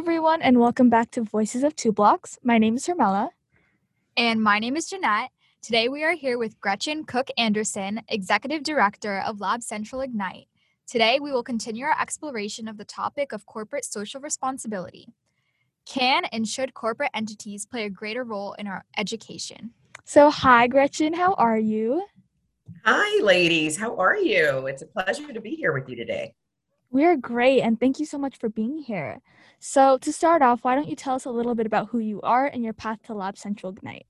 everyone, and welcome back to Voices of Two Blocks. My name is Hermela. And my name is Jennat. Today we are here with Gretchen Cook Anderson, Executive Director of Lab Central Ignite. Today we will continue our exploration of the topic of corporate social responsibility. Can and should corporate entities play a greater role in our education? So, hi, Gretchen, how are you? Hi, ladies. How are you? It's a pleasure to be here with you today. We're great, and thank you so much for being here. So, to start off, why don't you tell us a little bit about who you are and your path to Lab Central Ignite?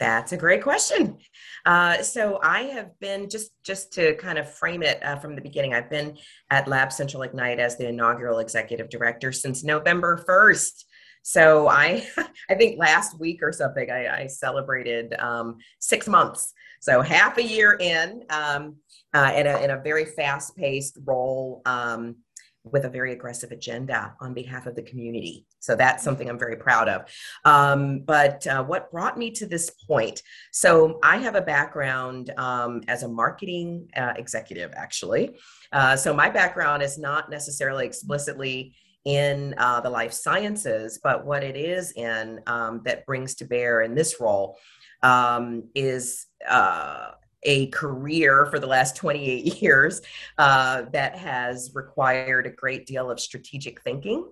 That's a great question. Uh, so I have been just just to kind of frame it uh, from the beginning. I've been at Lab Central Ignite as the inaugural executive director since November first. So I I think last week or something I, I celebrated um, six months. So half a year in, um, uh, in, a, in a very fast paced role um, with a very aggressive agenda on behalf of the community. So that's something I'm very proud of. Um, but uh, what brought me to this point? So I have a background um, as a marketing uh, executive, actually. Uh, so my background is not necessarily explicitly in uh, the life sciences, but what it is in um, that brings to bear in this role um, is uh, a career for the last 28 years uh, that has required a great deal of strategic thinking.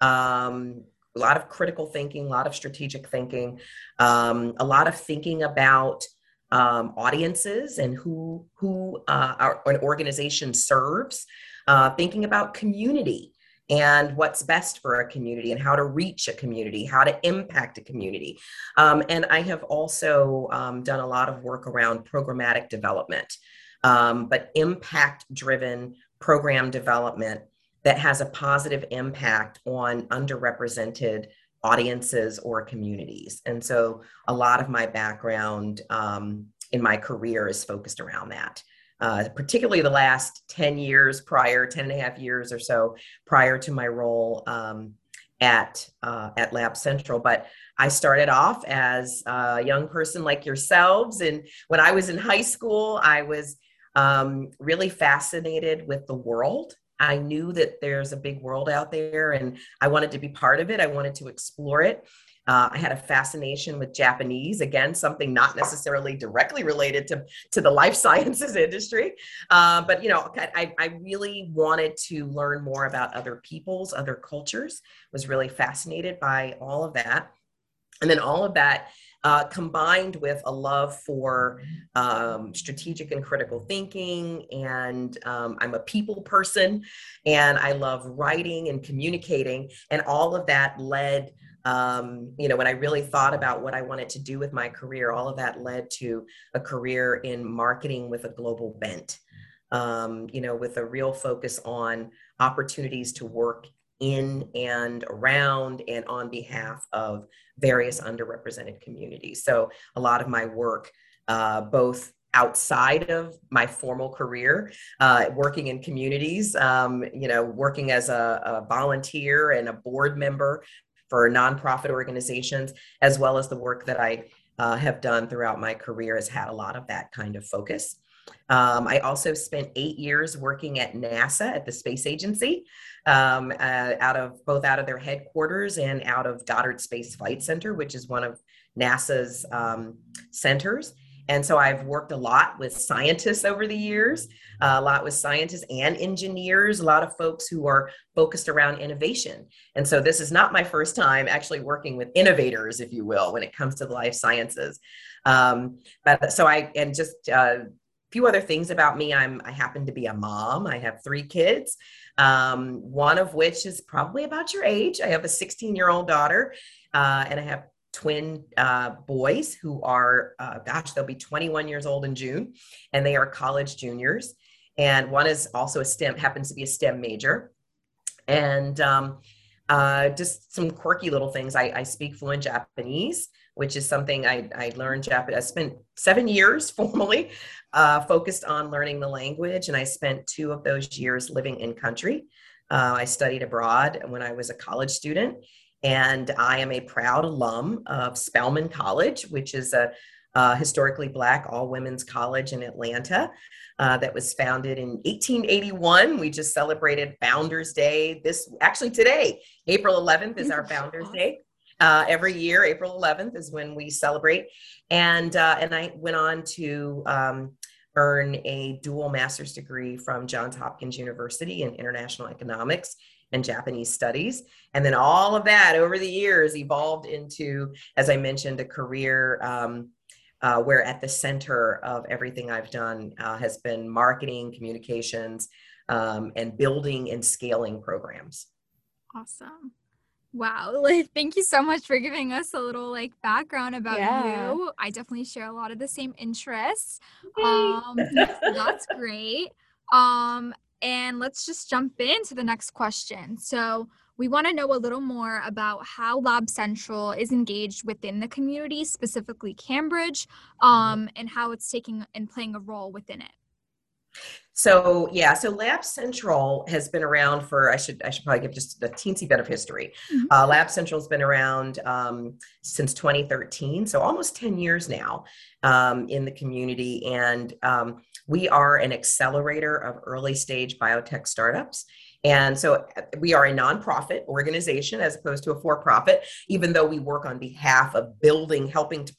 Um, a lot of critical thinking, a lot of strategic thinking, um, a lot of thinking about um, audiences and who who uh, our, an organization serves, uh, thinking about community and what's best for a community and how to reach a community, how to impact a community. Um, and I have also um, done a lot of work around programmatic development, um, but impact driven program development that has a positive impact on underrepresented audiences or communities. And so a lot of my background um, in my career is focused around that uh, particularly the last 10 years prior, 10 and a half years or so prior to my role um, at, uh, at Lab Central. But I started off as a young person like yourselves. And when I was in high school, I was um, really fascinated with the world. I knew that there's a big world out there and I wanted to be part of it. I wanted to explore it. Uh, I had a fascination with Japanese, again, something not necessarily directly related to, to the life sciences industry. Uh, but, you know, I, I really wanted to learn more about other peoples, other cultures, was really fascinated by all of that. And then all of that uh, combined with a love for um, strategic and critical thinking. And um, I'm a people person and I love writing and communicating. And all of that led um, you know, when I really thought about what I wanted to do with my career, all of that led to a career in marketing with a global bent, um, you know, with a real focus on opportunities to work in and around and on behalf of various underrepresented communities. So a lot of my work, uh, both outside of my formal career, uh, working in communities, um, you know, working as a, a, volunteer and a board member for nonprofit organizations, as well as the work that I uh, have done throughout my career has had a lot of that kind of focus. Um, I also spent eight years working at NASA at the space agency, um, uh, out of both out of their headquarters and out of Goddard Space Flight Center, which is one of NASA's um, centers. And so I've worked a lot with scientists over the years, uh, a lot with scientists and engineers, a lot of folks who are focused around innovation. And so this is not my first time actually working with innovators, if you will, when it comes to the life sciences. Um, but so I, and just uh, few other things about me. I'm, I happen to be a mom. I have three kids, um, one of which is probably about your age. I have a 16 year old daughter, uh, and I have twin uh, boys who are, uh, gosh, they'll be 21 years old in June, and they are college juniors. And one is also a STEM, happens to be a STEM major. And um, uh, just some quirky little things. I, I, speak fluent Japanese, which is something I, I learned Japanese. I spent seven years formally uh, focused on learning the language, and I spent two of those years living in country. Uh, I studied abroad when I was a college student, and I am a proud alum of Spelman College, which is a, uh, historically black all women's college in Atlanta. Uh, that was founded in 1881. We just celebrated Founders Day. This actually today, April 11th, is our Founders Day. Uh, every year, April 11th is when we celebrate. And uh, and I went on to um, earn a dual master's degree from Johns Hopkins University in international economics and Japanese studies. And then all of that over the years evolved into, as I mentioned, a career um, uh, where at the center of everything I've done uh, has been marketing, communications, um, and building and scaling programs. Awesome. Wow. Like, thank you so much for giving us a little like background about yeah. you. I definitely share a lot of the same interests. Um, that's great. Um, and let's just jump into the next question. So, we want to know a little more about how Lab Central is engaged within the community, specifically Cambridge, mm-hmm. um, and how it's taking and playing a role within it. So yeah, so Lab Central has been around for I should I should probably give just a teensy bit of history. Mm-hmm. Uh, Lab Central has been around um, since 2013, so almost 10 years now um, in the community, and um, we are an accelerator of early stage biotech startups. And so uh, we are a nonprofit organization as opposed to a for profit, even though we work on behalf of building, helping to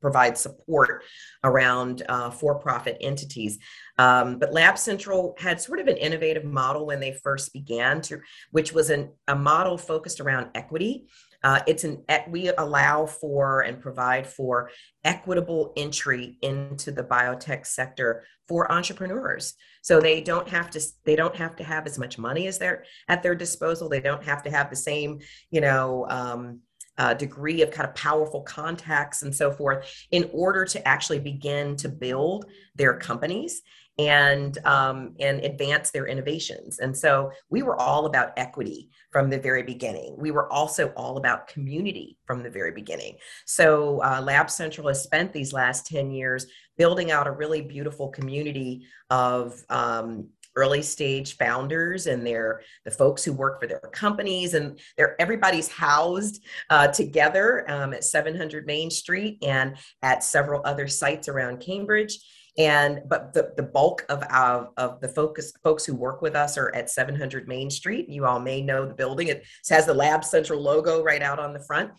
provide support around uh, for profit entities. Um, but Lab Central had sort of an innovative model when they first began, to, which was an, a model focused around equity. Uh, it's an we allow for and provide for equitable entry into the biotech sector for entrepreneurs. So they don't have to they don't have to have as much money as they're at their disposal. They don't have to have the same you know. Um, uh, degree of kind of powerful contacts and so forth in order to actually begin to build their companies and um, and advance their innovations. And so we were all about equity from the very beginning. We were also all about community from the very beginning. So uh, Lab Central has spent these last ten years building out a really beautiful community of um, early stage founders and they're the folks who work for their companies and they're everybody's housed uh, together um, at 700 main street and at several other sites around cambridge and but the, the bulk of our of the focus folks who work with us are at 700 main street. You all may know the building. It has the lab central logo right out on the front.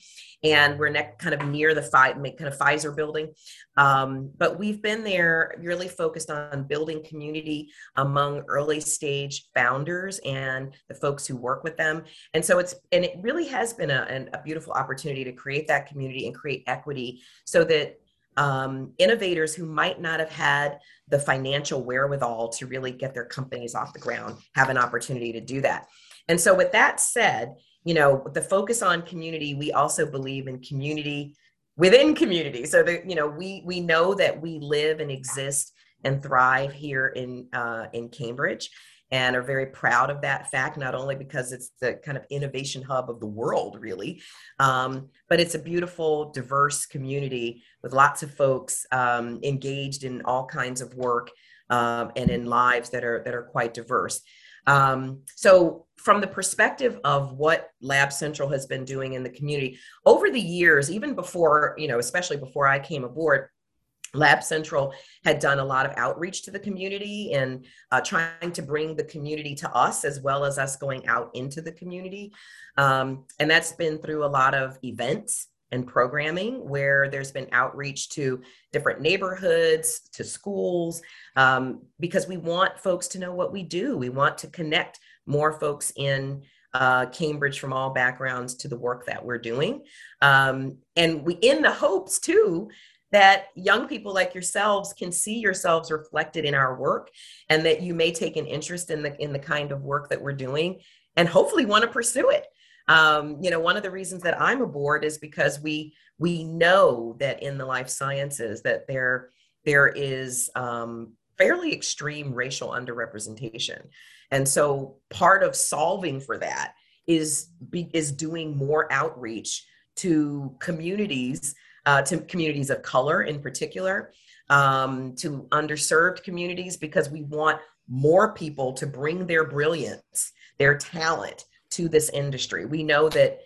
And we're ne- kind of near the fi- kind of pfizer building. Um, but we've been there really focused on building community among early stage founders and the folks who work with them. And so it's and it really has been a, a beautiful opportunity to create that community and create equity so that um, innovators who might not have had the financial wherewithal to really get their companies off the ground have an opportunity to do that. And so, with that said, you know, the focus on community, we also believe in community within community. So that you know, we we know that we live and exist and thrive here in uh, in Cambridge, and are very proud of that fact, not only because it's the kind of innovation hub of the world, really, um, but it's a beautiful, diverse community with lots of folks um, engaged in all kinds of work um, and in lives that are that are quite diverse. Um, so, from the perspective of what Lab Central has been doing in the community over the years, even before you know, especially before I came aboard, Lab Central had done a lot of outreach to the community and uh, trying to bring the community to us as well as us going out into the community. Um, and that's been through a lot of events and programming where there's been outreach to different neighborhoods, to schools, um, because we want folks to know what we do. We want to connect more folks in uh, Cambridge from all backgrounds to the work that we're doing. Um, and we, in the hopes too, that young people like yourselves can see yourselves reflected in our work and that you may take an interest in the in the kind of work that we're doing and hopefully want to pursue it. Um, you know one of the reasons that i'm aboard is because we we know that in the life sciences that there there is um, fairly extreme racial underrepresentation. And so part of solving for that is is doing more outreach to communities uh, to communities of color in particular, um, to underserved communities, because we want more people to bring their brilliance, their talent to this industry. We know that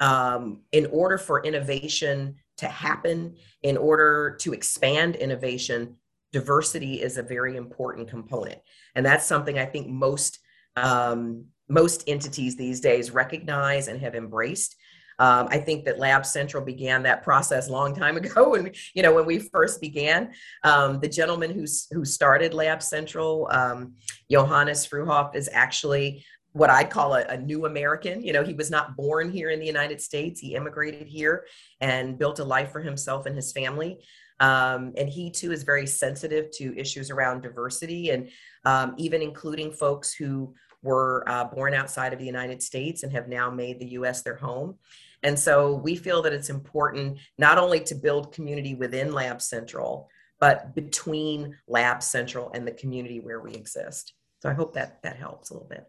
um, in order for innovation to happen, in order to expand innovation, diversity is a very important component. And that's something I think most um, most entities these days recognize and have embraced. Um, I think that Lab Central began that process a long time ago when you know when we first began. Um, the gentleman who who started Lab Central, um, Johannes Fruehauf, is actually what I'd call a, a, new American. You know, he was not born here in the United States. He immigrated here and built a life for himself and his family. Um, and he too is very sensitive to issues around diversity and um, even including folks who were uh, born outside of the United States and have now made the US their home. And so we feel that it's important not only to build community within Lab Central, but between Lab Central and the community where we exist. So I hope that that helps a little bit.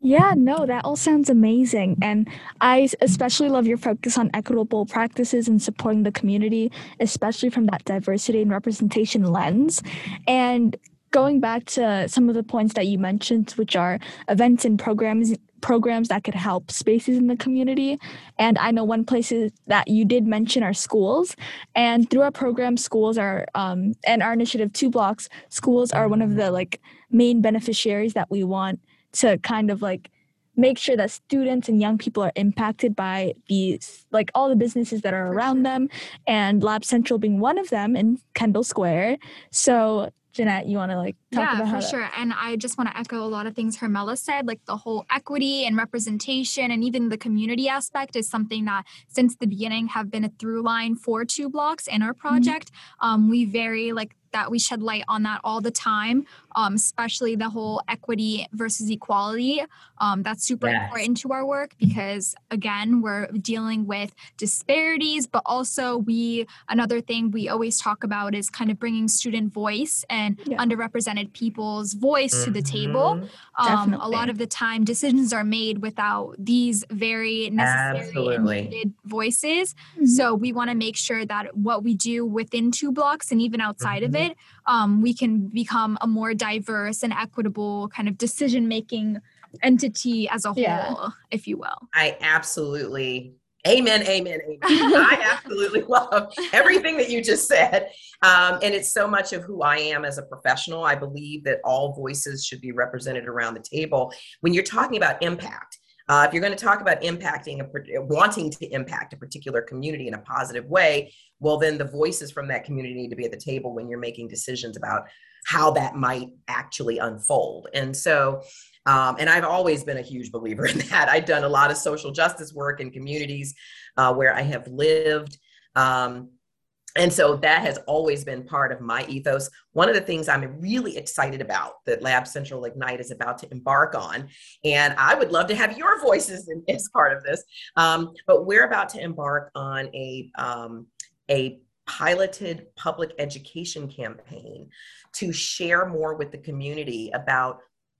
Yeah, no, that all sounds amazing. And I especially love your focus on equitable practices and supporting the community, especially from that diversity and representation lens. And going back to some of the points that you mentioned, which are events and programs programs that could help spaces in the community. And I know one places that you did mention are schools. And through our program, schools are um, and our initiative Two Blocks, schools are one of the like main beneficiaries that we want to kind of like make sure that students and young people are impacted by these like all the businesses that are around them and lab central being one of them in kendall square so Jennat, you want to like talk yeah, about for sure. And I just want to echo a lot of things Hermela said, like the whole equity and representation and even the community aspect is something that since the beginning have been a through line for two blocks in our mm-hmm. project. Mm-hmm. Um, we very like that we shed light on that all the time, um, especially the whole equity versus equality. Um, that's super yes. important to our work because, again, we're dealing with disparities, but also we, another thing we always talk about is kind of bringing student voice and yeah. underrepresented people's voice mm-hmm. to the table. Mm-hmm. Um, a lot of the time, decisions are made without these very necessary needed voices. Mm-hmm. So we want to make sure that what we do within two blocks and even outside of mm-hmm. it, um, we can become a more diverse and equitable kind of decision making entity as a whole, yeah. if you will. I absolutely Amen, amen, amen. I absolutely love everything that you just said. Um, and it's so much of who I am as a professional. I believe that all voices should be represented around the table. When you're talking about impact, uh, if you're going to talk about impacting, a, wanting to impact a particular community in a positive way, well, then the voices from that community need to be at the table when you're making decisions about how that might actually unfold. And so, um, and I've always been a huge believer in that. I've done a lot of social justice work in communities uh, where I have lived. Um, and so that has always been part of my ethos. One of the things I'm really excited about that Lab Central Ignite is about to embark on, and I would love to have your voices in, as part of this, um, but we're about to embark on a, um, a piloted public education campaign to share more with the community about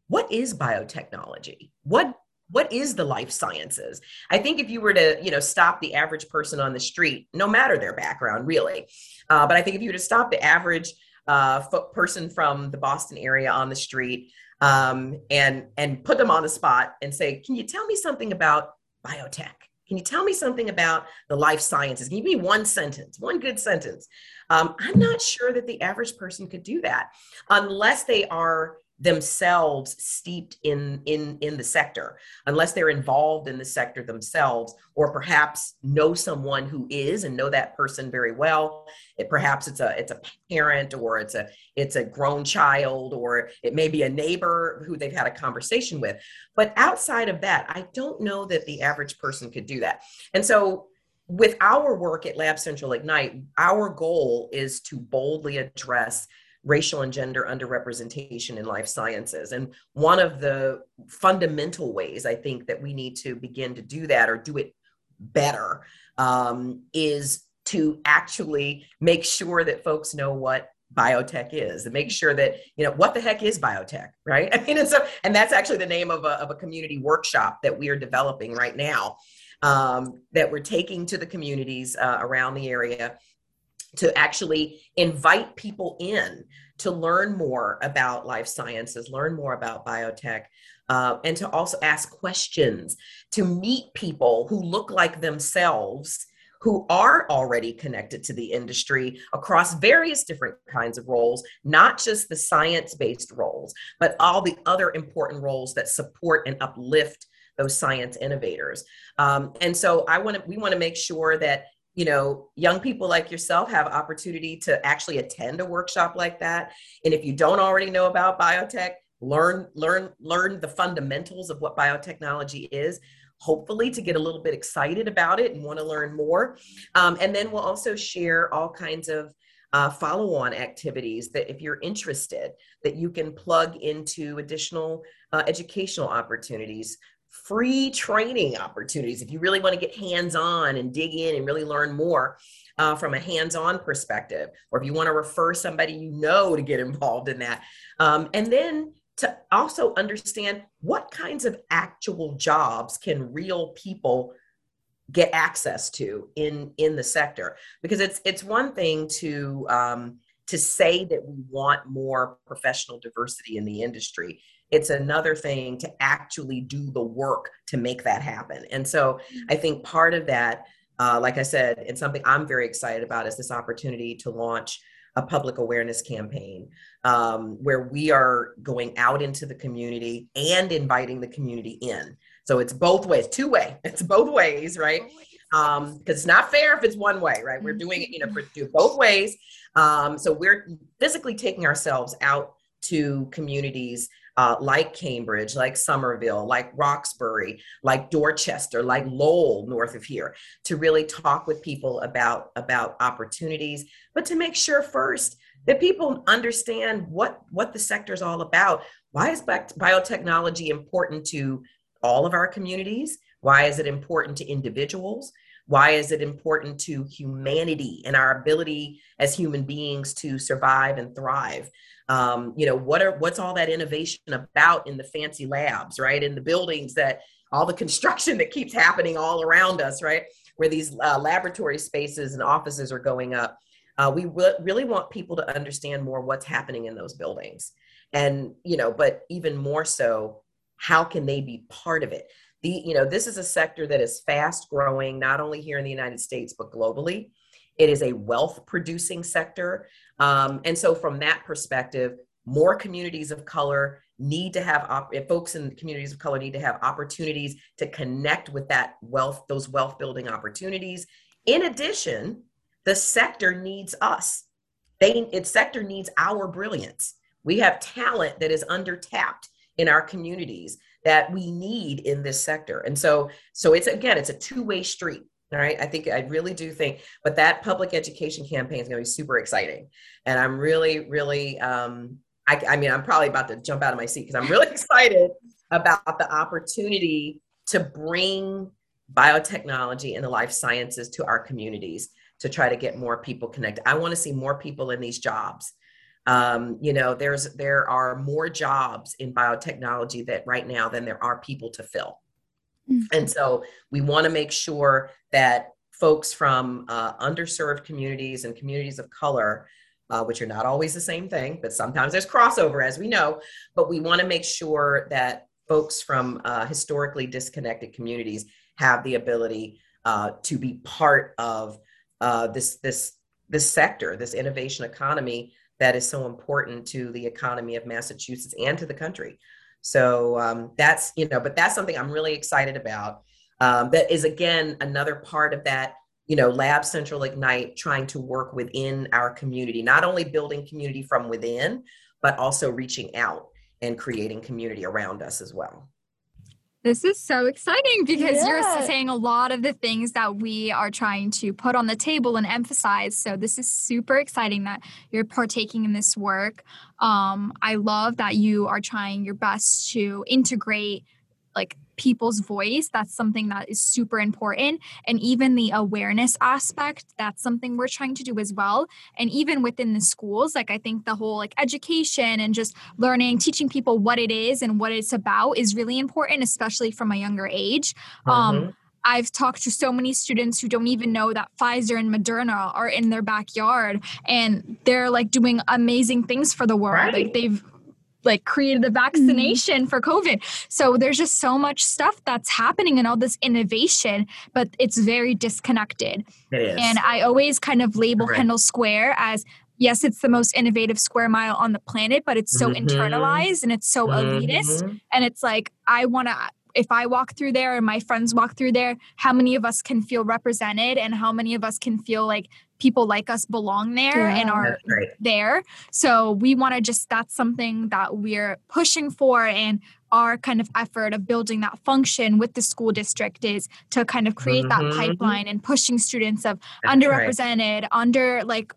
what is biotechnology? What what is the life sciences? I think if you were to you know stop the average person on the street no matter their background really uh, but i think if you were to stop the average uh, person from the boston area on the street um, and and put them on the spot and say can you tell me something about biotech? Can you tell me something about the life sciences? Give me one sentence one good sentence. Um, i'm not sure that the average person could do that unless they are themselves steeped in in in the sector. Unless they're involved in the sector themselves or perhaps know someone who is and know that person very well it perhaps it's a it's a parent or it's a it's a grown child or it may be a neighbor who they've had a conversation with. But outside of that i don't know that the average person could do that. And so with our work at lab central ignite our goal is to boldly address racial and gender underrepresentation in life sciences. And one of the fundamental ways I think that we need to begin to do that or do it better um, is to actually make sure that folks know what biotech is and make sure that you know what the heck is biotech right i mean and so and that's actually the name of a, of a community workshop that we are developing right now um, that we're taking to the communities uh, around the area to actually invite people in to learn more about life sciences, learn more about biotech, uh, and to also ask questions, to meet people who look like themselves who are already connected to the industry across various different kinds of roles, not just the science based roles, but all the other important roles that support and uplift those science innovators. Um, and so I want to, we want to make sure that you know young people like yourself have opportunity to actually attend a workshop like that. And if you don't already know about biotech learn learn learn the fundamentals of what biotechnology is hopefully to get a little bit excited about it and want to learn more. Um, and then we'll also share all kinds of uh, follow-on activities that if you're interested that you can plug into additional uh, educational opportunities free training opportunities. If you really want to get hands-on and dig in and really learn more uh, from a hands-on perspective or if you want to refer somebody you know to get involved in that um, and then to also understand what kinds of actual jobs can real people get access to in in the sector. Because it's it's one thing to um, to say that we want more professional diversity in the industry it's another thing to actually do the work to make that happen and so i think part of that uh, like i said and something i'm very excited about is this opportunity to launch a public awareness campaign um, where we are going out into the community and inviting the community in. So it's both ways, two way. It's both ways, right? Because um, it's not fair if it's one way, right? We're doing it, you know, for do both ways. Um, so we're physically taking ourselves out to communities uh, like Cambridge, like Somerville, like Roxbury, like Dorchester, like Lowell, north of here, to really talk with people about about opportunities, but to make sure first that people understand what what the sector is all about. Why is biotechnology important to all of our communities? Why is it important to individuals? Why is it important to humanity and our ability as human beings to survive and thrive? Um, you know what are what's all that innovation about in the fancy labs right? In the buildings that all the construction that keeps happening all around us right? Where these uh, laboratory spaces and offices are going up. Uh, we re- really want people to understand more what's happening in those buildings. And you know but even more so how can they be part of it? The you know this is a sector that is fast growing not only here in the united states but globally. It is a wealth producing sector. Um, and so, from that perspective, more communities of color need to have op- folks in communities of color need to have opportunities to connect with that wealth those wealth building opportunities. In addition the sector needs us. They its sector needs our brilliance. We have talent that is under tapped in our communities that we need in this sector. And so so it's again it's a two-way street all right. I think I really do think, but that public education campaign is going to be super exciting. And I'm really, really, um, I, I mean, I'm probably about to jump out of my seat because I'm really excited about the opportunity to bring biotechnology and the life sciences to our communities to try to get more people connected. I want to see more people in these jobs. Um, you know, there's there are more jobs in biotechnology that right now than there are people to fill. Mm-hmm. And so we want to make sure that folks from uh, underserved communities and communities of color, uh, which are not always the same thing, but sometimes there's crossover, as we know, but we want to make sure that folks from uh, historically disconnected communities have the ability uh, to be part of uh, this this this sector, this innovation economy that is so important to the economy of Massachusetts and to the country. So um, that's, you know, but that's something I'm really excited about. Um, that is, again, another part of that, you know, Lab Central Ignite trying to work within our community, not only building community from within, but also reaching out and creating community around us as well. This is so exciting because yeah. you're saying a lot of the things that we are trying to put on the table and emphasize. So this is super exciting that you're partaking in this work. Um, I love that you are trying your best to integrate like people's voice that's something that is super important and even the awareness aspect that's something we're trying to do as well and even within the schools like i think the whole like education and just learning teaching people what it is and what it's about is really important especially from a younger age um, mm-hmm. um I've talked to so many students who don't even know that Pfizer and Moderna are in their backyard and they're like doing amazing things for the world. Right. Like they've like created the vaccination mm-hmm. for COVID. So there's just so much stuff that's happening and all this innovation, but it's very disconnected. It is. And I always kind of label right. Kendall Square as yes, it's the most innovative square mile on the planet, but it's so mm-hmm. internalized and it's so mm-hmm. elitist. And it's like, I want to, if I walk through there and my friends walk through there, how many of us can feel represented and how many of us can feel like people like us belong there yeah, and are right. there. So we want to just, that's something that we're pushing for. And our kind of effort of building that function with the school district is to kind of create mm-hmm. that pipeline and pushing students of that's underrepresented, right. under like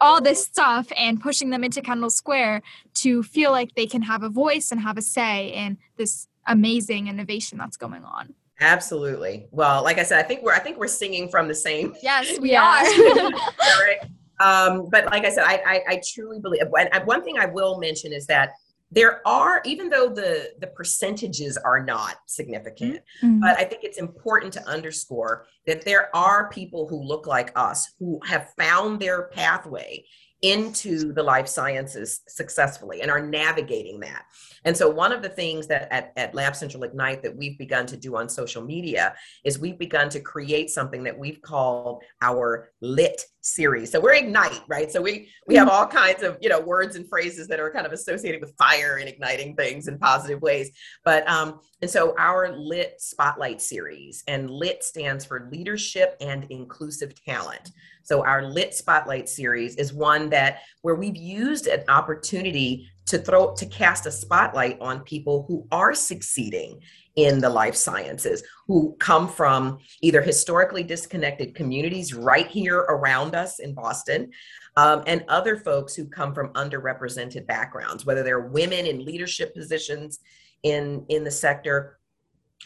all this stuff and pushing them into Kendall Square to feel like they can have a voice and have a say in this amazing innovation that's going on. Absolutely. Well, like I said, I think we're I think we're singing from the same. Yes, we are. um, but like I said, I, I, I truly believe. And one thing I will mention is that there are even though the the percentages are not significant mm-hmm. but i think it's important to underscore that there are people who look like us who have found their pathway into the life sciences successfully and are navigating that. And so, one of the things that at, at Lab Central Ignite that we've begun to do on social media is we've begun to create something that we've called our lit series. So we're ignite, right? So we we have all kinds of you know words and phrases that are kind of associated with fire and igniting things in positive ways. But um, and so our lit spotlight series and lit stands for leadership and inclusive talent. So our lit spotlight series is one that where we've used an opportunity to throw to cast a spotlight on people who are succeeding in the life sciences who come from either historically disconnected communities right here around us in Boston um, and other folks who come from underrepresented backgrounds, whether they're women in leadership positions in, in the sector.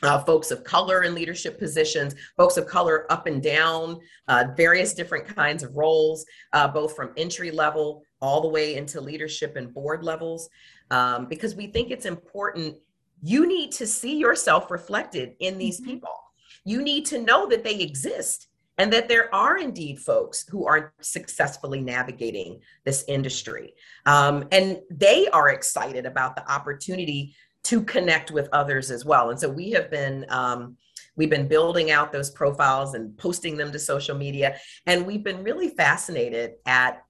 Uh, folks of color in leadership positions, folks of color up and down, uh, various different kinds of roles, uh, both from entry level all the way into leadership and board levels, um, because we think it's important you need to see yourself reflected in these mm-hmm. people. You need to know that they exist and that there are indeed folks who are successfully navigating this industry. Um, and they are excited about the opportunity to connect with others as well. And so we have been. Um, we've been building out those profiles and posting them to social media and we've been really fascinated at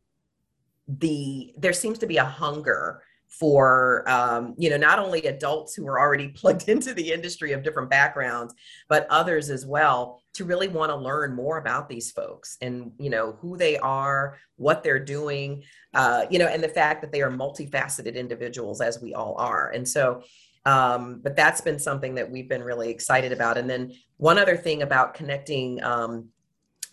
the there seems to be a hunger for um, you know not only adults who are already plugged into the industry of different backgrounds but others as well to really want to learn more about these folks and you know who they are what they're doing uh, you know and the fact that they are multifaceted individuals as we all are. And so um, but that's been something that we've been really excited about. And then one other thing about connecting um,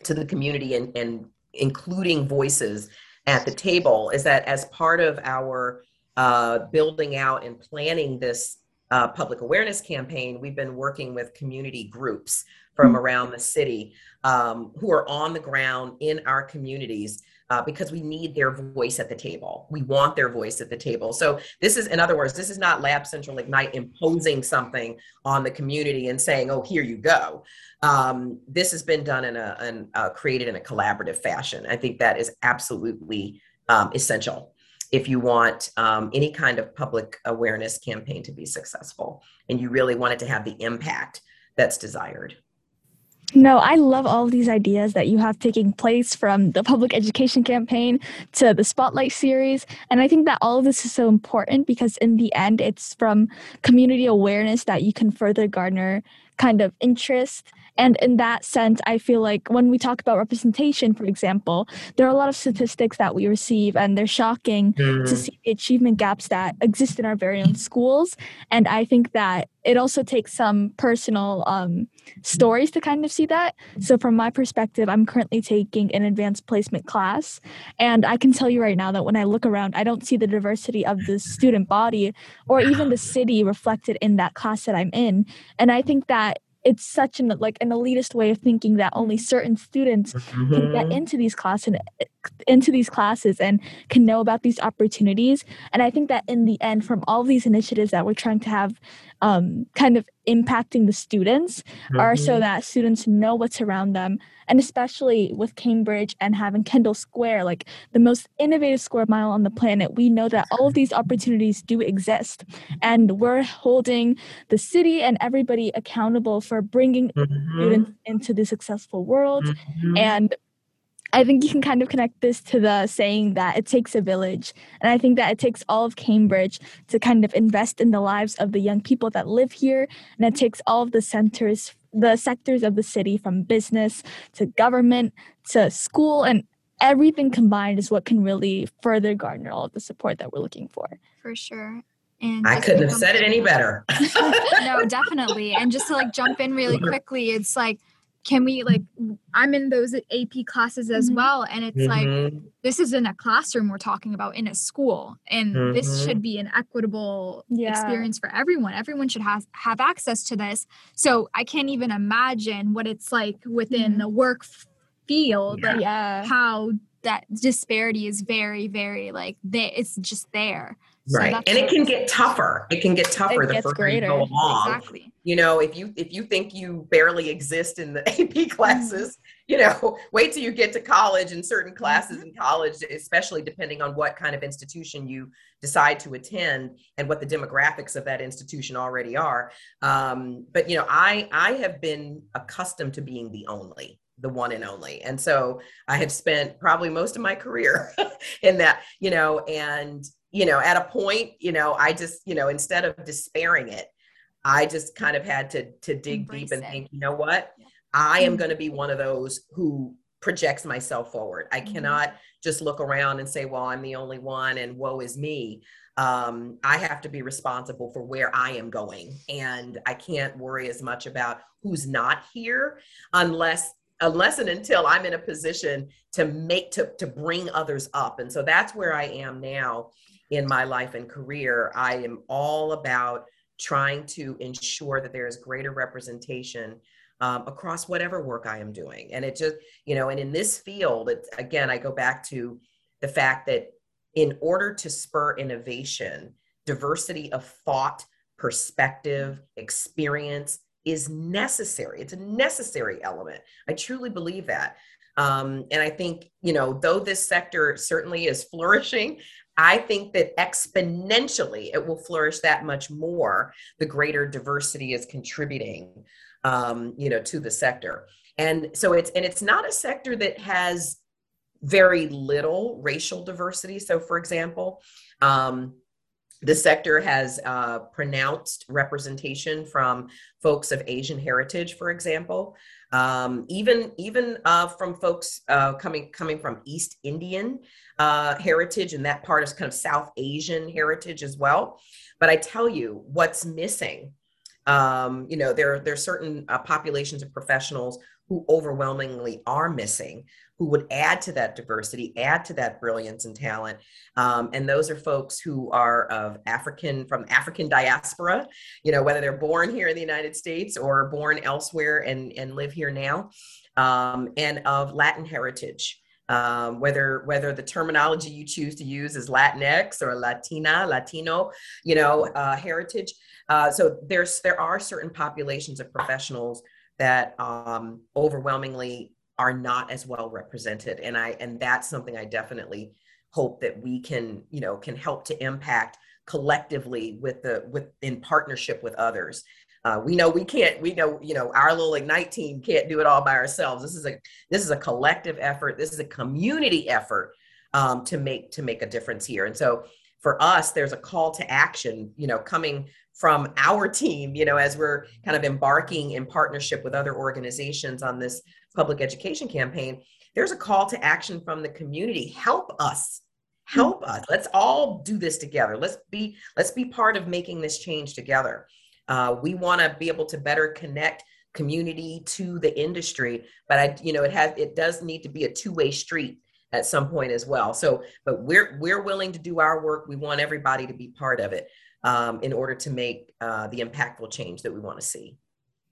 to the community and, and including voices at the table is that as part of our uh, building out and planning this uh, public awareness campaign, we've been working with community groups from mm-hmm. around the city um, who are on the ground in our communities uh, because we need their voice at the table. We want their voice at the table. So, this is, in other words, this is not Lab Central Ignite imposing something on the community and saying, oh, here you go. Um, this has been done in a, in, uh, created in a collaborative fashion. I think that is absolutely um, essential if you want um, any kind of public awareness campaign to be successful and you really want it to have the impact that's desired. No, I love all of these ideas that you have taking place from the public education campaign to the Spotlight series. And I think that all of this is so important because, in the end, it's from community awareness that you can further garner kind of interest and in that sense, I feel like when we talk about representation, for example, there are a lot of statistics that we receive, and they're shocking mm. to see the achievement gaps that exist in our very own schools. And I think that it also takes some personal um, stories to kind of see that. So, from my perspective, I'm currently taking an advanced placement class. And I can tell you right now that when I look around, I don't see the diversity of the student body or even the city reflected in that class that I'm in. And I think that it's such an like an elitist way of thinking that only certain students mm-hmm. can get mm-hmm. into these classes and into these classes and can know about these opportunities. And I think that in the end, from all these initiatives that we're trying to have um, kind of impacting the students, mm-hmm. are so mm-hmm. that students know what's around them. And especially with Cambridge and having Kendall Square, like the most innovative square mile on the planet, we know that all of these opportunities do exist. And we're holding the city and everybody accountable for bringing mm-hmm. students into the successful world. Mm-hmm. And I think you can kind of connect this to the saying that it takes a village. And I think that it takes all of Cambridge to kind of invest in the lives of the young people that live here. And it takes all of the centers, the sectors of the city from business to government to school and everything combined is what can really further garner all of the support that we're looking for. For sure. And I couldn't have said it any better. no, definitely. And just to like jump in really quickly, it's like can we like i'm in those ap classes as mm-hmm. well and it's mm-hmm. like this is in a classroom we're talking about in a school and mm-hmm. this should be an equitable yeah. experience for everyone everyone should have have access to this so i can't even imagine what it's like within the work field yeah. Like yeah how that disparity is very very like they, it's just there so right and it can get tougher it can get tougher the further greater. you go along exactly you know if you if you think you barely exist in the ap classes mm-hmm. you know wait till you get to college and certain classes mm-hmm. in college especially depending on what kind of institution you decide to attend and what the demographics of that institution already are um, but you know i i have been accustomed to being the only the one and only. And so I have spent probably most of my career in that, you know, and, you know, at a point, you know, I just, you know, instead of despairing it, I just kind of had to to dig Embrace deep and it. think, you know what? I am mm-hmm. going to be one of those who projects myself forward. I mm-hmm. cannot just look around and say, well, I'm the only one and woe is me. Um, I have to be responsible for where I am going. And I can't worry as much about who's not here unless unless and until I'm in a position to make to to bring others up. And so that's where I am now in my life and career. I am all about trying to ensure that there is greater representation um, across whatever work I am doing. And it just, you know, and in this field, it's again, I go back to the fact that in order to spur innovation, diversity of thought, perspective, experience, is necessary. It's a necessary element. I truly believe that. Um, and I think, you know, though this sector certainly is flourishing, I think that exponentially it will flourish that much more the greater diversity is contributing, um, you know, to the sector. And so it's and it's not a sector that has very little racial diversity. So, for example, um, the sector has uh, pronounced representation from folks of Asian heritage, for example, um, even even uh, from folks uh, coming coming from East Indian uh, heritage, and that part is kind of South Asian heritage as well. But I tell you, what's missing? Um, you know, there there are certain uh, populations of professionals who overwhelmingly are missing who would add to that diversity, add to that brilliance and talent. Um, and those are folks who are of African, from African diaspora, you know, whether they're born here in the United States or born elsewhere and, and live here now, um, and of Latin heritage. Um, whether whether the terminology you choose to use is Latinx or Latina, Latino, you know, uh, heritage. Uh, so there's there are certain populations of professionals that um, overwhelmingly are not as well represented. And i and that's something i definitely hope that we can you know can help to impact collectively with the with in partnership with others. Uh, we know we can't we know you know our little ignite team can't do it all by ourselves. This is a this is a collective effort. This is a community effort um, to make to make a difference here. And so for us there's a call to action you know coming from our team you know as we're kind of embarking in partnership with other organizations on this public education campaign, there's a call to action from the community. Help us. Help us. Let's all do this together. Let's be let's be part of making this change together. Uh, we want to be able to better connect community to the industry, but I, you know, it has it does need to be a two way street at some point as well. So, but we're we're willing to do our work. We want everybody to be part of it um, in order to make uh, the impactful change that we want to see.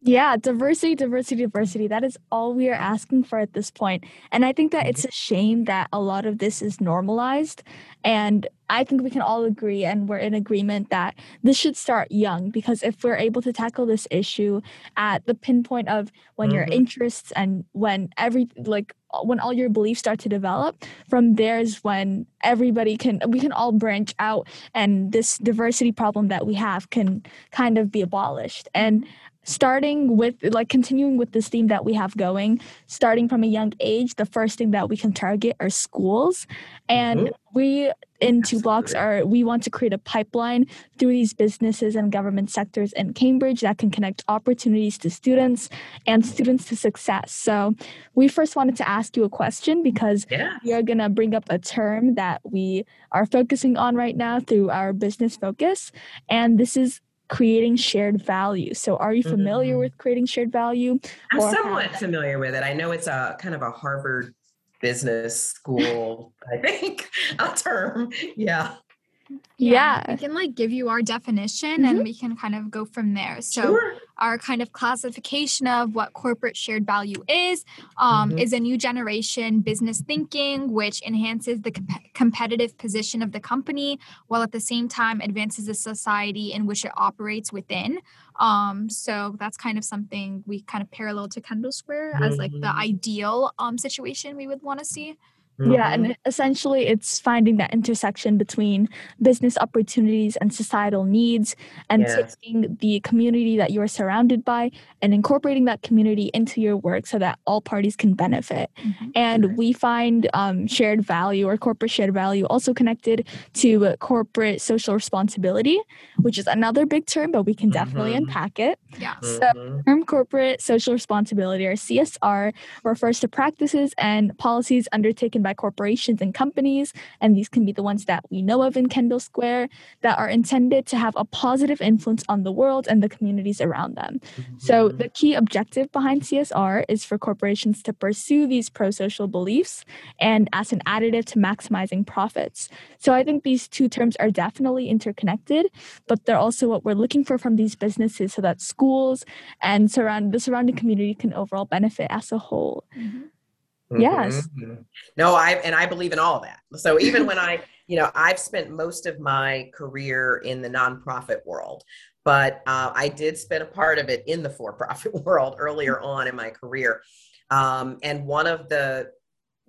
Yeah, diversity, diversity, diversity. That is all we are asking for at this point. And I think that it's a shame that a lot of this is normalized. And I think we can all agree and we're in agreement that this should start young because if we're able to tackle this issue at the pinpoint of when mm-hmm. your interests and when every like when all your beliefs start to develop from there is when everybody can we can all branch out and this diversity problem that we have can kind of be abolished and starting with like continuing with this theme that we have going starting from a young age the first thing that we can target are schools and mm-hmm. we in two blocks are we want to create a pipeline through these businesses and government sectors in cambridge that can connect opportunities to students and students to success so we first wanted to ask you a question because yeah. we are going to bring up a term that we are focusing on right now through our business focus and this is creating shared value. So, are you familiar mm-hmm. with creating shared value? I'm somewhat have- familiar with it. I know it's a kind of a Harvard business school, I think, a term. Yeah. Yeah. We can like give you our definition mm-hmm. and we can kind of go from there. So sure. our kind of classification of what corporate shared value is um, mm-hmm. is a new generation business thinking which enhances the comp- competitive position of the company while at the same time advances the society in which it operates within. Um, so that's kind of something we kind of parallel to Kendall Square mm-hmm. as like the mm-hmm. ideal um, situation we would want to see. Mm-hmm. Yeah, and essentially it's finding that intersection between business opportunities and societal needs and yeah. taking the community that you're surrounded by and incorporating that community into your work so that all parties can benefit. Mm-hmm. And we find um, shared value or corporate shared value also connected to corporate social responsibility, which is another big term, but we can definitely mm-hmm. unpack it. Yeah. So, mm-hmm. term corporate social responsibility or CSR refers to practices and policies undertaken by by corporations and companies, and these can be the ones that we know of in Kendall Square, that are intended to have a positive influence on the world and the communities around them. Mm-hmm. So, the key objective behind CSR is for corporations to pursue these pro social beliefs and as an additive to maximizing profits. So, I think these two terms are definitely interconnected, but they're also what we're looking for from these businesses so that schools and surround the surrounding community can overall benefit as a whole. Mm-hmm. Yes. Mm-hmm. No, I and I believe in all that. So even when I, you know, I've spent most of my career in the nonprofit world, but uh, I did spend a part of it in the for-profit world earlier on in my career. Um, and one of the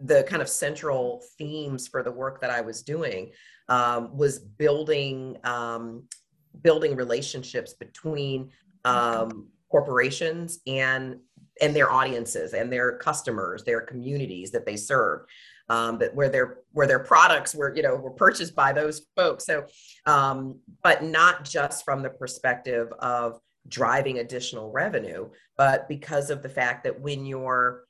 the kind of central themes for the work that I was doing um, was building um, building relationships between um, corporations and and their audiences and their customers, their communities that they serve. Um, but where their where their products were you know were purchased by those folks. So, um, but not just from the perspective of driving additional revenue, but because of the fact that when you're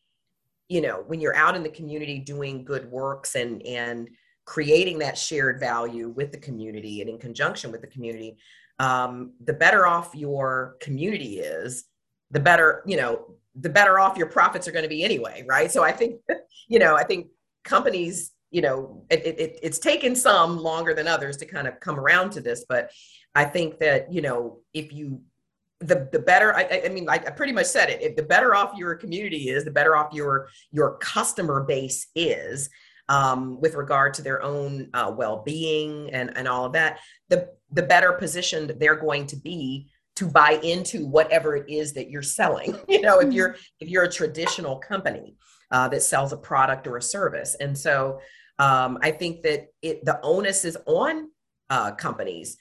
you know when you're out in the community doing good works and and creating that shared value with the community and in conjunction with the community um, the better off your community is the better you know the better off your profits are going to be anyway, right? So I think, you know, I think companies, you know, it, it, it's taken some longer than others to kind of come around to this, but I think that, you know, if you, the, the better, I, I mean, I, I pretty much said it, if the better off your community is, the better off your, your customer base is, um, with regard to their own uh, well-being and, and all of that, the, the better positioned they're going to be to buy into whatever it is that you're selling you know if you're if you're a traditional company uh, that sells a product or a service. And so um, i think that it the onus is on uh, companies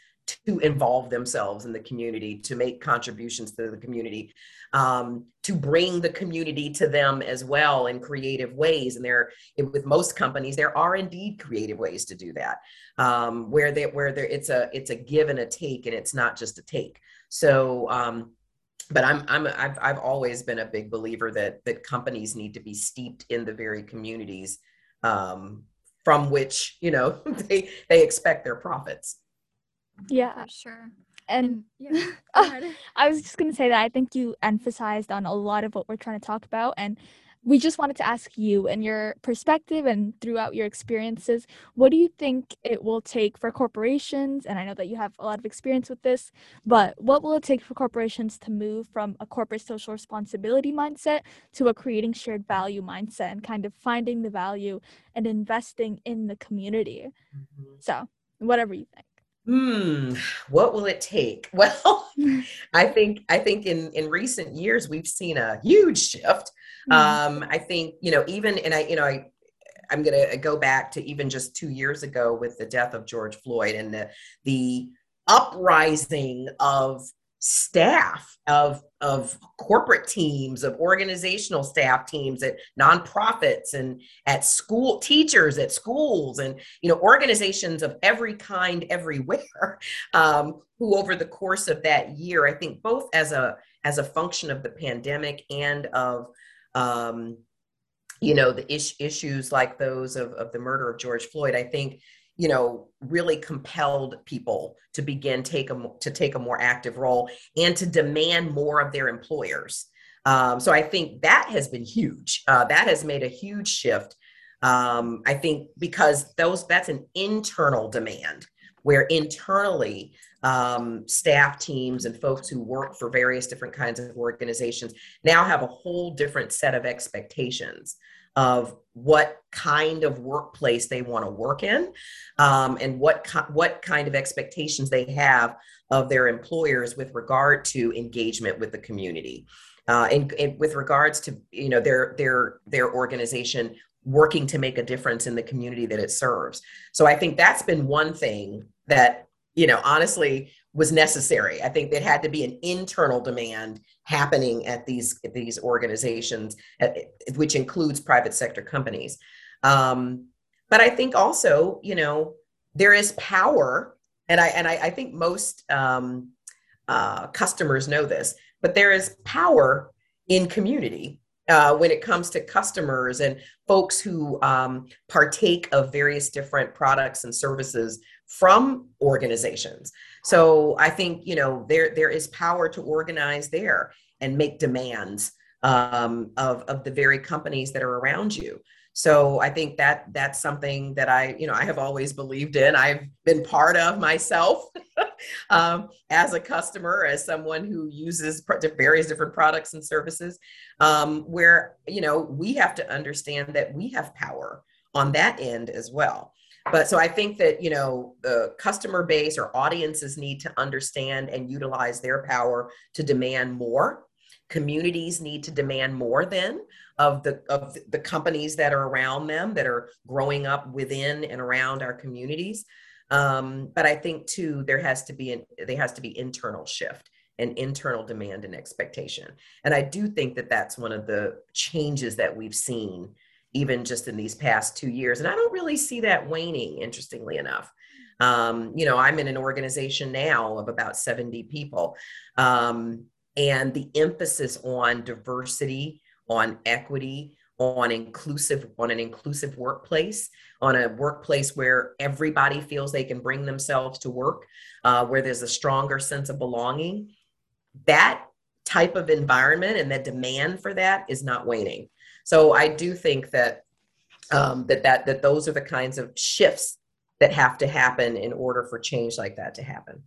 to involve themselves in the community to make contributions to the community um, to bring the community to them as well in creative ways. And there with most companies there are indeed creative ways to do that um, where they where there it's a it's a give and a take and it's not just a take so, um, but I'm I'm I've I've always been a big believer that that companies need to be steeped in the very communities um, from which you know they they expect their profits. Yeah, sure. And, yeah, I was just going to say that I think you emphasized on a lot of what we're trying to talk about. And we just wanted to ask you and your perspective and throughout your experiences, what do you think it will take for corporations? And I know that you have a lot of experience with this, but what will it take for corporations to move from a corporate social responsibility mindset to a creating shared value mindset and kind of finding the value and investing in the community? Mm-hmm. So, whatever you think. Hmm, what will it take? Well, I think I think in in recent years we've seen a huge shift Mm-hmm. Um, I think, you know, even, and I, you know, I, I'm going to go back to even just two years ago with the death of George Floyd and the, the uprising of staff of of corporate teams of organizational staff teams at nonprofits and at school teachers at schools and you know organizations of every kind everywhere um, who over the course of that year i think both as a as a function of the pandemic and of um, you know, the is- issues like those of, of the murder of George Floyd, I think, you know, really compelled people to begin take a, to take a more active role and to demand more of their employers. Um, so I think that has been huge. Uh, that has made a huge shift. Um, I think because those that's an internal demand where internally um, staff teams and folks who work for various different kinds of organizations now have a whole different set of expectations of what kind of workplace they want to work in um, and what ki- what kind of expectations they have of their employers with regard to engagement with the community. Uh, and, and with regards to you know their their their organization working to make a difference in the community that it serves so i think that's been one thing that you know, honestly was necessary. I think there had to be an internal demand happening at these at these organizations, at, which includes private sector companies. Um, but I think also, you know, there is power, and I and I, I think most um, uh, customers know this, but there is power in community uh, when it comes to customers and folks who um, partake of various different products and services from organizations. So I think you know there there is power to organize there and make demands um, of of the very companies that are around you. So I think that that's something that I you know I have always believed in. I've been part of myself um, as a customer, as someone who uses various different products and services, um, where you know we have to understand that we have power on that end as well but so i think that you know the customer base or audiences need to understand and utilize their power to demand more communities need to demand more then of the of the companies that are around them that are growing up within and around our communities um, but i think too there has to be an there has to be internal shift and internal demand and expectation and i do think that that's one of the changes that we've seen even just in these past two years. And I don't really see that waning, interestingly enough. Um, you know, I'm in an organization now of about 70 people. Um, and the emphasis on diversity, on equity, on inclusive, on an inclusive workplace, on a workplace where everybody feels they can bring themselves to work, uh, where there's a stronger sense of belonging. That type of environment and the demand for that is not waning. So I do think that um, that that that those are the kinds of shifts that have to happen in order for change like that to happen.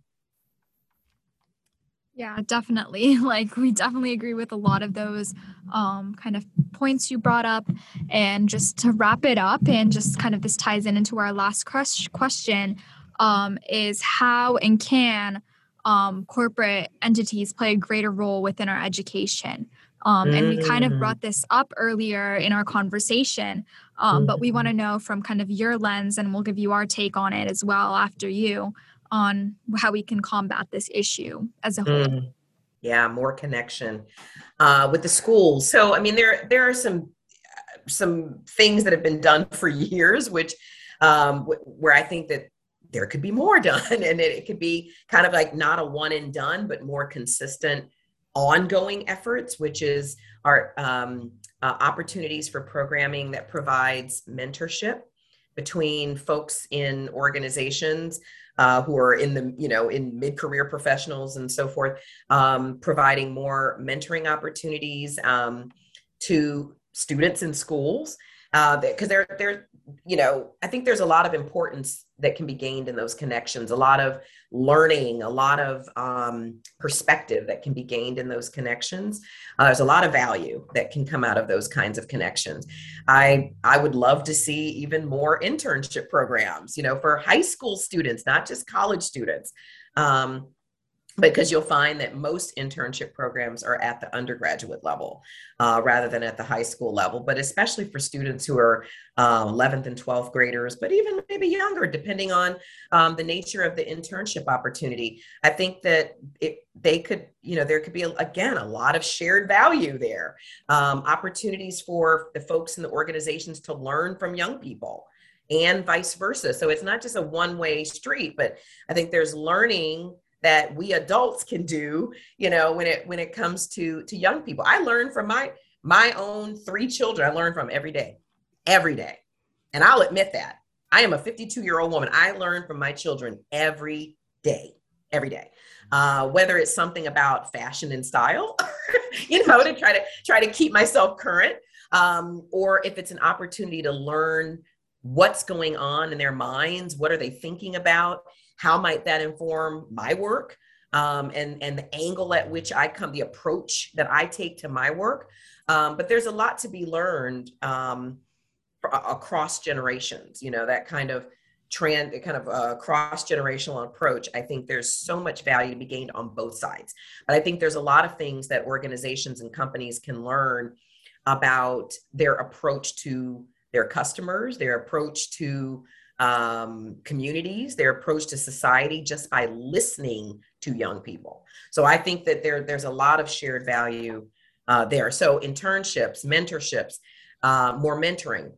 Yeah, definitely. Like we definitely agree with a lot of those um, kind of points you brought up. And just to wrap it up, and just kind of this ties in into our last question um, is how and can um, corporate entities play a greater role within our education? Um, and we kind of mm. brought this up earlier in our conversation, um, but we want to mm-hmm. know from kind of your lens, and we'll give you our take on it as well after you on how we can combat this issue as a whole. Mm. Yeah, more connection uh, with the schools. So, I mean, there there are some some things that have been done for years, which um, where I think that there could be more done, and it, it could be kind of like not a one and done, but more consistent ongoing efforts, which is our um, uh, opportunities for programming that provides mentorship between folks in organizations uh, who are in the you know in mid-career professionals and so forth um, providing more mentoring opportunities um, to students in schools because uh, they're they're you know i think there's a lot of importance that can be gained in those connections a lot of learning a lot of um, perspective that can be gained in those connections. Uh, there's a lot of value that can come out of those kinds of connections. I i would love to see even more internship programs you know for high school students not just college students. Um, because you'll find that most internship programs are at the undergraduate level uh, rather than at the high school level but especially for students who are uh, 11th and 12th graders but even maybe younger depending on um, the nature of the internship opportunity. I think that it, they could you know there could be again a lot of shared value there um, opportunities for the folks in the organizations to learn from young people and vice versa. So it's not just a one way street but i think there's learning that we adults can do you know when it when it comes to to young people. I learn from my my own three children i learn from every day every day. And i'll admit that. I am a 52 year old woman. I learn from my children every day every day. Uh, whether it's something about fashion and style you know to try to try to keep myself current um, or if it's an opportunity to learn what's going on in their minds what are they thinking about how might that inform my work um, and and the angle at which I come, the approach that I take to my work. Um, but there's a lot to be learned um, across generations. You know that kind of trend, kind of uh, cross generational approach. I think there's so much value to be gained on both sides. But I think there's a lot of things that organizations and companies can learn about their approach to their customers, their approach to um, communities, their approach to society just by listening to young people. So I think that there, there's a lot of shared value uh, there. So internships, mentorships, uh, more mentoring.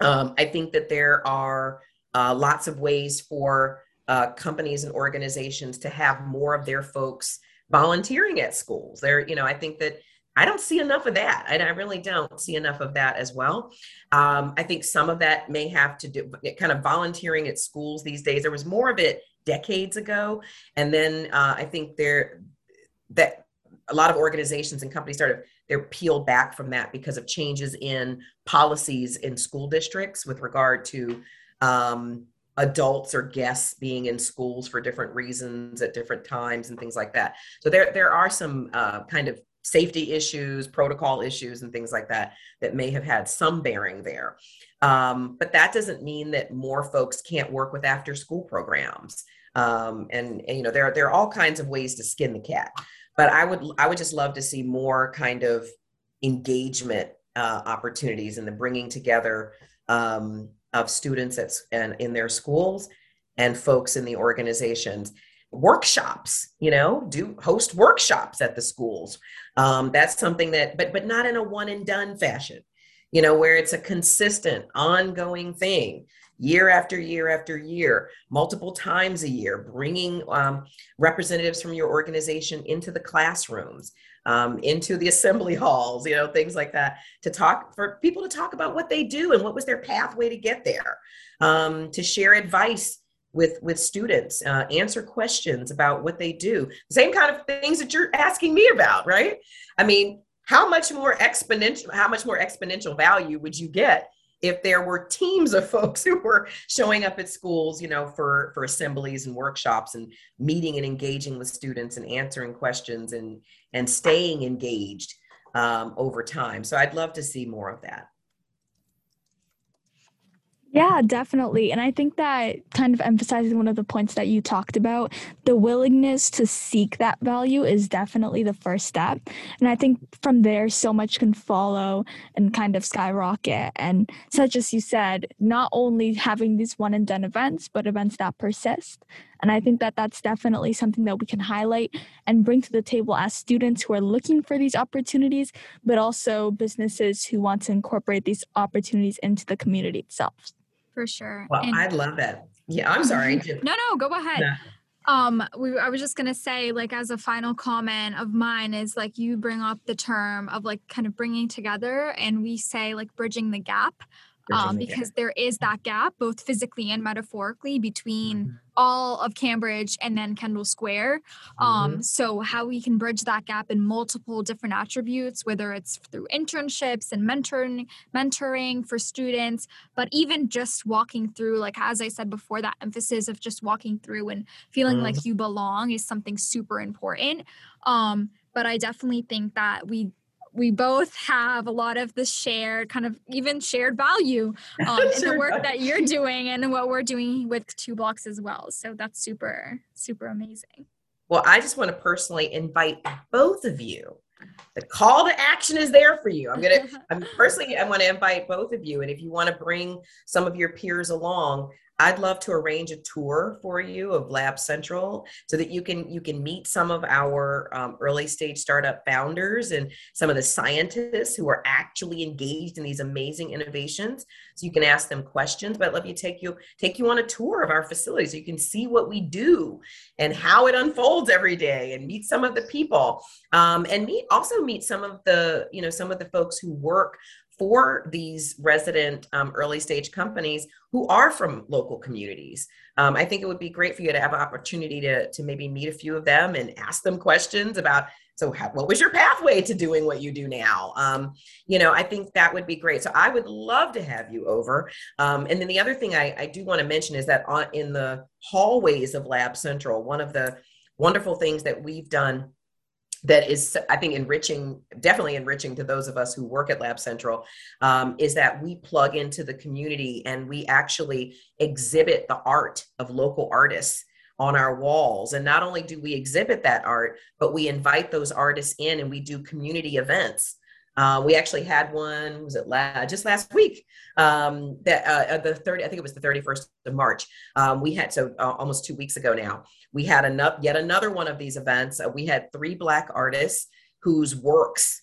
Um, I think that there are uh, lots of ways for uh, companies and organizations to have more of their folks volunteering at schools. There, you know, I think that I don't see enough of that. And I really don't see enough of that as well. Um, I think some of that may have to do kind of volunteering at schools these days. There was more of it decades ago, and then uh, I think there that a lot of organizations and companies started they're peeled back from that because of changes in policies in school districts with regard to um, adults or guests being in schools for different reasons at different times and things like that. So there there are some uh, kind of safety issues, protocol issues, and things like that that may have had some bearing there. Um, but that doesn't mean that more folks can't work with after school programs. Um, and, and, you know, there, are, there are all kinds of ways to skin the cat. But I would I would just love to see more kind of engagement uh, opportunities and the bringing together um, of students at, and in their schools and folks in the organizations workshops you know do host workshops at the schools. Um, that's something that but but not in a one and done fashion you know where it's a consistent ongoing thing year after year after year multiple times a year bringing um, representatives from your organization into the classrooms um, into the assembly halls you know things like that to talk for people to talk about what they do and what was their pathway to get there um, to share advice with with students uh, answer questions about what they do. Same kind of things that you're asking me about right? I mean how much more exponential how much more exponential value would you get if there were teams of folks who were showing up at schools you know for for assemblies and workshops and meeting and engaging with students and answering questions and and staying engaged um, over time? So i'd love to see more of that yeah, definitely. And I think that kind of emphasizing one of the points that you talked about, the willingness to seek that value is definitely the first step. And I think from there, so much can follow and kind of skyrocket. And such as you said, not only having these one and done events, but events that persist. And I think that that's definitely something that we can highlight and bring to the table as students who are looking for these opportunities, but also businesses who want to incorporate these opportunities into the community itself for sure. Well, and- I love it. Yeah, I'm sorry. no, no, go ahead. Um, we I was just gonna say, like, as a final comment of mine is like you bring up the term of like kind of bringing together, and we say like bridging the gap. Um, because there is that gap, both physically and metaphorically, between mm-hmm. all of Cambridge and then Kendall Square. Um, mm-hmm. So, how we can bridge that gap in multiple different attributes, whether it's through internships and mentoring, mentoring for students, but even just walking through, like as I said before, that emphasis of just walking through and feeling mm-hmm. like you belong is something super important. Um, but I definitely think that we we both have a lot of the shared kind of even shared value um, in the work that you're doing and what we're doing with two blocks as well. So that's super super amazing. Well i just want to personally invite both of you. The call to action is there for you. I'm gonna i'm personally i want to invite both of you. And if you want to bring some of your peers along I'd love to arrange a tour for you of Lab Central so that you can you can meet some of our um, early stage startup founders and some of the scientists who are actually engaged in these amazing innovations. So you can ask them questions. But I'd love you take you take you on a tour of our facility so you can see what we do and how it unfolds every day and meet some of the people um, and meet also meet some of the you know some of the folks who work for these resident um, early stage companies who are from local communities. Um, I think it would be great for you to have an opportunity to, to maybe meet a few of them and ask them questions about so how, what was your pathway to doing what you do now? Um, you know i think that would be great. So i would love to have you over. Um, and then the other thing i, I do want to mention is that on, in the hallways of lab central one of the wonderful things that we've done that is i think enriching definitely enriching to those of us who work at lab central um, is that we plug into the community and we actually exhibit the art of local artists on our walls. And not only do we exhibit that art but we invite those artists in and we do community events. Uh, we actually had one was it la- just last week um, that uh, the 30 i think it was the 31st of march. Um, we had so uh, almost two weeks ago now we had enough, yet another one of these events uh, we had three black artists whose works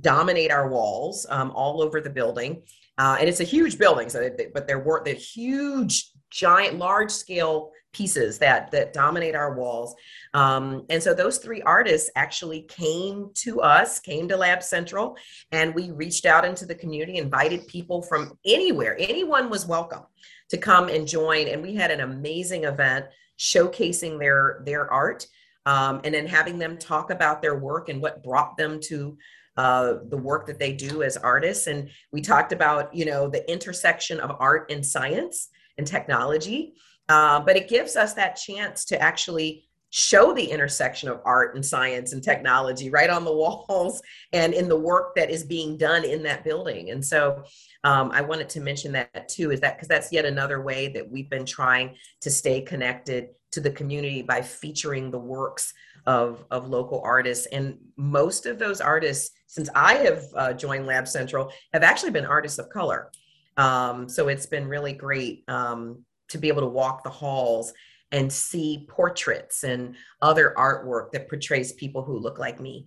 dominate our walls um, all over the building. Uh, and it's a huge building so they, but there were the huge giant large scale pieces that that dominate our walls. Um, and so those three artists actually came to us came to lab central and we reached out into the community invited people from anywhere. Anyone was welcome to come and join and we had an amazing event showcasing their their art um, and then having them talk about their work and what brought them to uh, the work that they do as artists and we talked about you know the intersection of art and science and technology uh, but it gives us that chance to actually show the intersection of art and science and technology right on the walls and in the work that is being done in that building. And so um, I wanted to mention that too, is that because that's yet another way that we've been trying to stay connected to the community by featuring the works of, of local artists. And most of those artists, since I have uh, joined Lab Central, have actually been artists of color. Um, so it's been really great um, to be able to walk the halls and see portraits and other artwork that portrays people who look like me.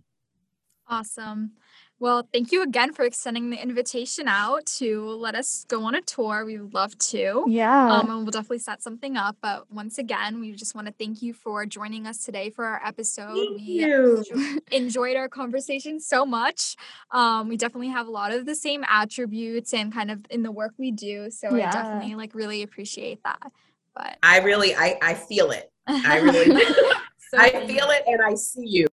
Awesome. Well, thank you again for extending the invitation out to let us go on a tour. We would love to. Yeah. Um, and we'll definitely set something up. But once again, we just want to thank you for joining us today for our episode. Thank we you. enjoyed our conversation so much. Um, we definitely have a lot of the same attributes and kind of in the work we do. So yeah. I definitely like really appreciate that. But I really I, I feel it. I really so I feel it and I see you.